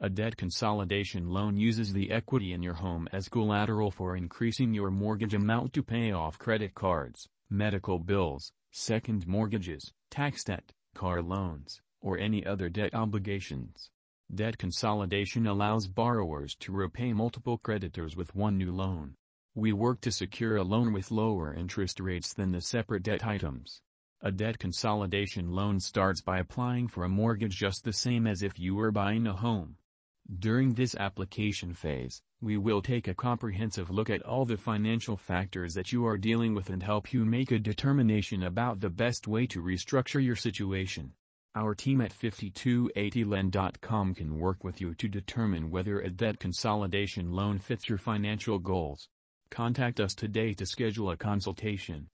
A debt consolidation loan uses the equity in your home as collateral for increasing your mortgage amount to pay off credit cards, medical bills, second mortgages, tax debt, car loans, or any other debt obligations. Debt consolidation allows borrowers to repay multiple creditors with one new loan. We work to secure a loan with lower interest rates than the separate debt items. A debt consolidation loan starts by applying for a mortgage just the same as if you were buying a home. During this application phase, we will take a comprehensive look at all the financial factors that you are dealing with and help you make a determination about the best way to restructure your situation. Our team at 5280lend.com can work with you to determine whether a debt consolidation loan fits your financial goals. Contact us today to schedule a consultation.